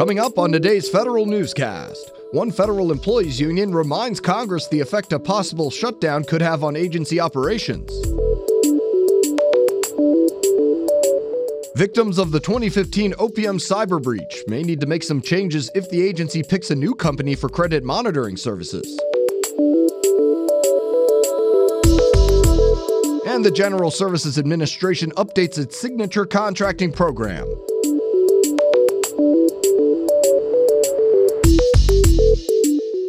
Coming up on today's federal newscast, one federal employees union reminds Congress the effect a possible shutdown could have on agency operations. Victims of the 2015 OPM cyber breach may need to make some changes if the agency picks a new company for credit monitoring services. And the General Services Administration updates its signature contracting program.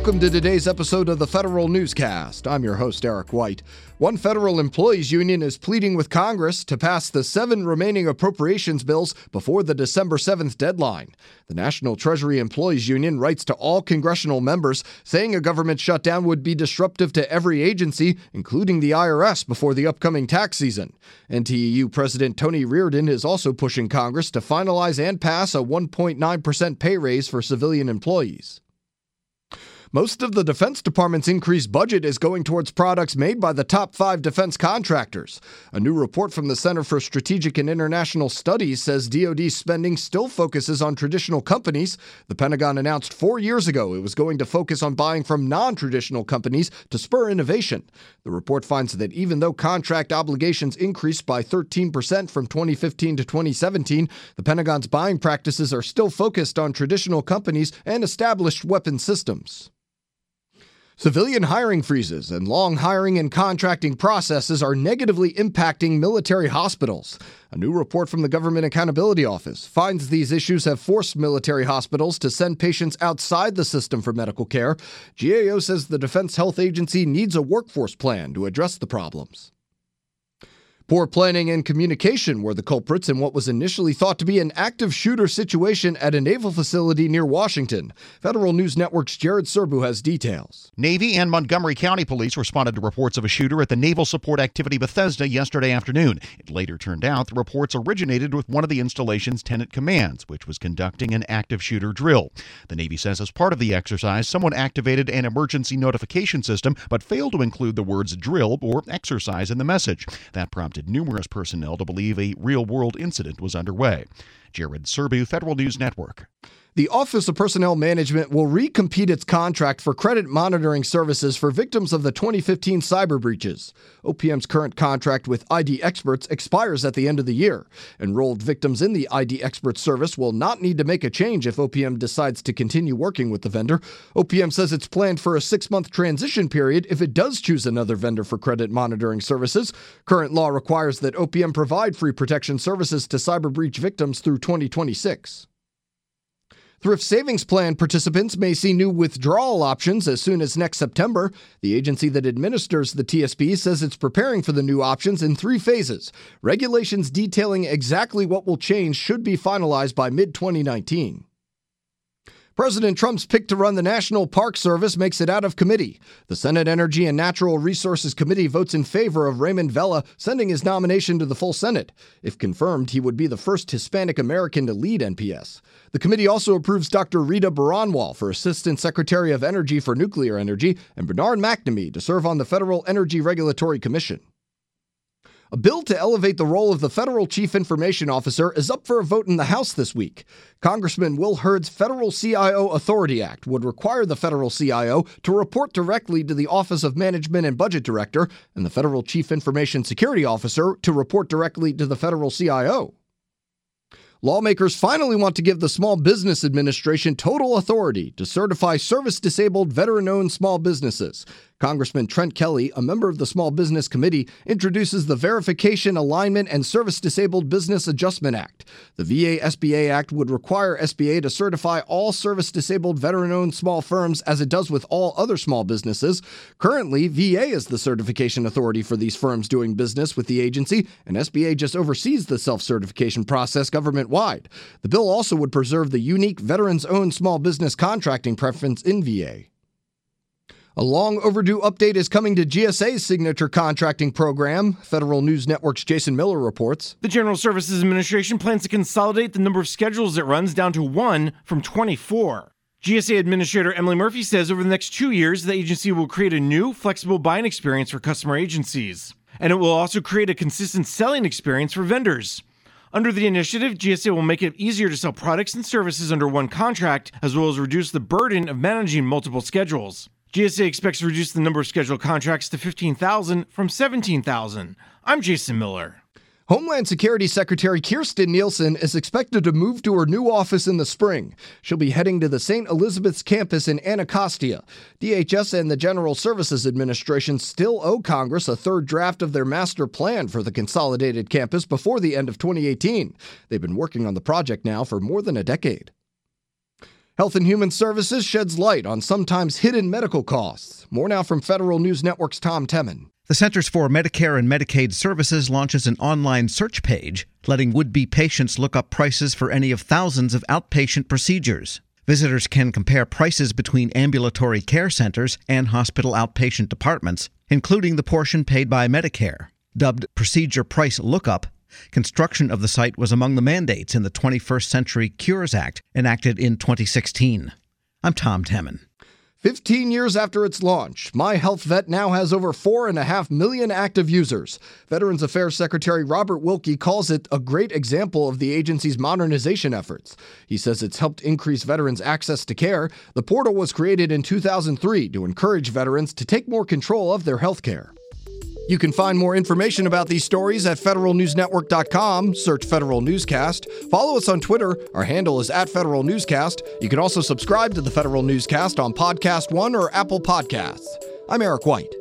Welcome to today's episode of the Federal Newscast. I'm your host, Eric White. One federal employees union is pleading with Congress to pass the seven remaining appropriations bills before the December 7th deadline. The National Treasury Employees Union writes to all congressional members saying a government shutdown would be disruptive to every agency, including the IRS, before the upcoming tax season. NTEU President Tony Reardon is also pushing Congress to finalize and pass a 1.9% pay raise for civilian employees. Most of the Defense Department's increased budget is going towards products made by the top five defense contractors. A new report from the Center for Strategic and International Studies says DoD spending still focuses on traditional companies. The Pentagon announced four years ago it was going to focus on buying from non traditional companies to spur innovation. The report finds that even though contract obligations increased by 13% from 2015 to 2017, the Pentagon's buying practices are still focused on traditional companies and established weapon systems. Civilian hiring freezes and long hiring and contracting processes are negatively impacting military hospitals. A new report from the Government Accountability Office finds these issues have forced military hospitals to send patients outside the system for medical care. GAO says the Defense Health Agency needs a workforce plan to address the problems. Poor planning and communication were the culprits in what was initially thought to be an active shooter situation at a naval facility near Washington. Federal News Network's Jared Serbu has details. Navy and Montgomery County police responded to reports of a shooter at the Naval Support Activity Bethesda yesterday afternoon. It later turned out the reports originated with one of the installation's tenant commands, which was conducting an active shooter drill. The Navy says as part of the exercise, someone activated an emergency notification system but failed to include the words drill or exercise in the message. That prompted numerous personnel to believe a real world incident was underway. Jared Serbu, Federal News Network. The Office of Personnel Management will recompete its contract for credit monitoring services for victims of the 2015 cyber breaches. OPM's current contract with ID Experts expires at the end of the year. Enrolled victims in the ID Experts service will not need to make a change if OPM decides to continue working with the vendor. OPM says it's planned for a six month transition period if it does choose another vendor for credit monitoring services. Current law requires that OPM provide free protection services to cyber breach victims through 2026. Thrift Savings Plan participants may see new withdrawal options as soon as next September. The agency that administers the TSP says it's preparing for the new options in three phases. Regulations detailing exactly what will change should be finalized by mid 2019. President Trump's pick to run the National Park Service makes it out of committee. The Senate Energy and Natural Resources Committee votes in favor of Raymond Vela sending his nomination to the full Senate. If confirmed, he would be the first Hispanic American to lead NPS. The committee also approves Dr. Rita Baranwal for Assistant Secretary of Energy for Nuclear Energy and Bernard McNamee to serve on the Federal Energy Regulatory Commission. A bill to elevate the role of the federal chief information officer is up for a vote in the House this week. Congressman Will Hurd's Federal CIO Authority Act would require the federal CIO to report directly to the Office of Management and Budget Director and the federal chief information security officer to report directly to the federal CIO. Lawmakers finally want to give the Small Business Administration total authority to certify service disabled veteran owned small businesses. Congressman Trent Kelly, a member of the Small Business Committee, introduces the Verification, Alignment, and Service Disabled Business Adjustment Act. The VA SBA Act would require SBA to certify all service disabled veteran owned small firms as it does with all other small businesses. Currently, VA is the certification authority for these firms doing business with the agency, and SBA just oversees the self certification process government wide. The bill also would preserve the unique veterans owned small business contracting preference in VA. A long overdue update is coming to GSA's signature contracting program. Federal News Network's Jason Miller reports. The General Services Administration plans to consolidate the number of schedules it runs down to one from 24. GSA Administrator Emily Murphy says over the next two years, the agency will create a new, flexible buying experience for customer agencies. And it will also create a consistent selling experience for vendors. Under the initiative, GSA will make it easier to sell products and services under one contract, as well as reduce the burden of managing multiple schedules. GSA expects to reduce the number of scheduled contracts to 15,000 from 17,000. I'm Jason Miller. Homeland Security Secretary Kirstjen Nielsen is expected to move to her new office in the spring. She'll be heading to the St. Elizabeth's campus in Anacostia. DHS and the General Services Administration still owe Congress a third draft of their master plan for the consolidated campus before the end of 2018. They've been working on the project now for more than a decade. Health and Human Services sheds light on sometimes hidden medical costs. More now from Federal News Network's Tom Temin. The Centers for Medicare and Medicaid Services launches an online search page, letting would be patients look up prices for any of thousands of outpatient procedures. Visitors can compare prices between ambulatory care centers and hospital outpatient departments, including the portion paid by Medicare. Dubbed Procedure Price Lookup, construction of the site was among the mandates in the 21st Century Cures Act enacted in 2016. I'm Tom Temin. 15 years after its launch, My Health Vet now has over 4.5 million active users. Veterans Affairs Secretary Robert Wilkie calls it a great example of the agency's modernization efforts. He says it's helped increase veterans' access to care. The portal was created in 2003 to encourage veterans to take more control of their health care. You can find more information about these stories at federalnewsnetwork.com. Search Federal Newscast. Follow us on Twitter. Our handle is at Federal Newscast. You can also subscribe to the Federal Newscast on Podcast One or Apple Podcasts. I'm Eric White.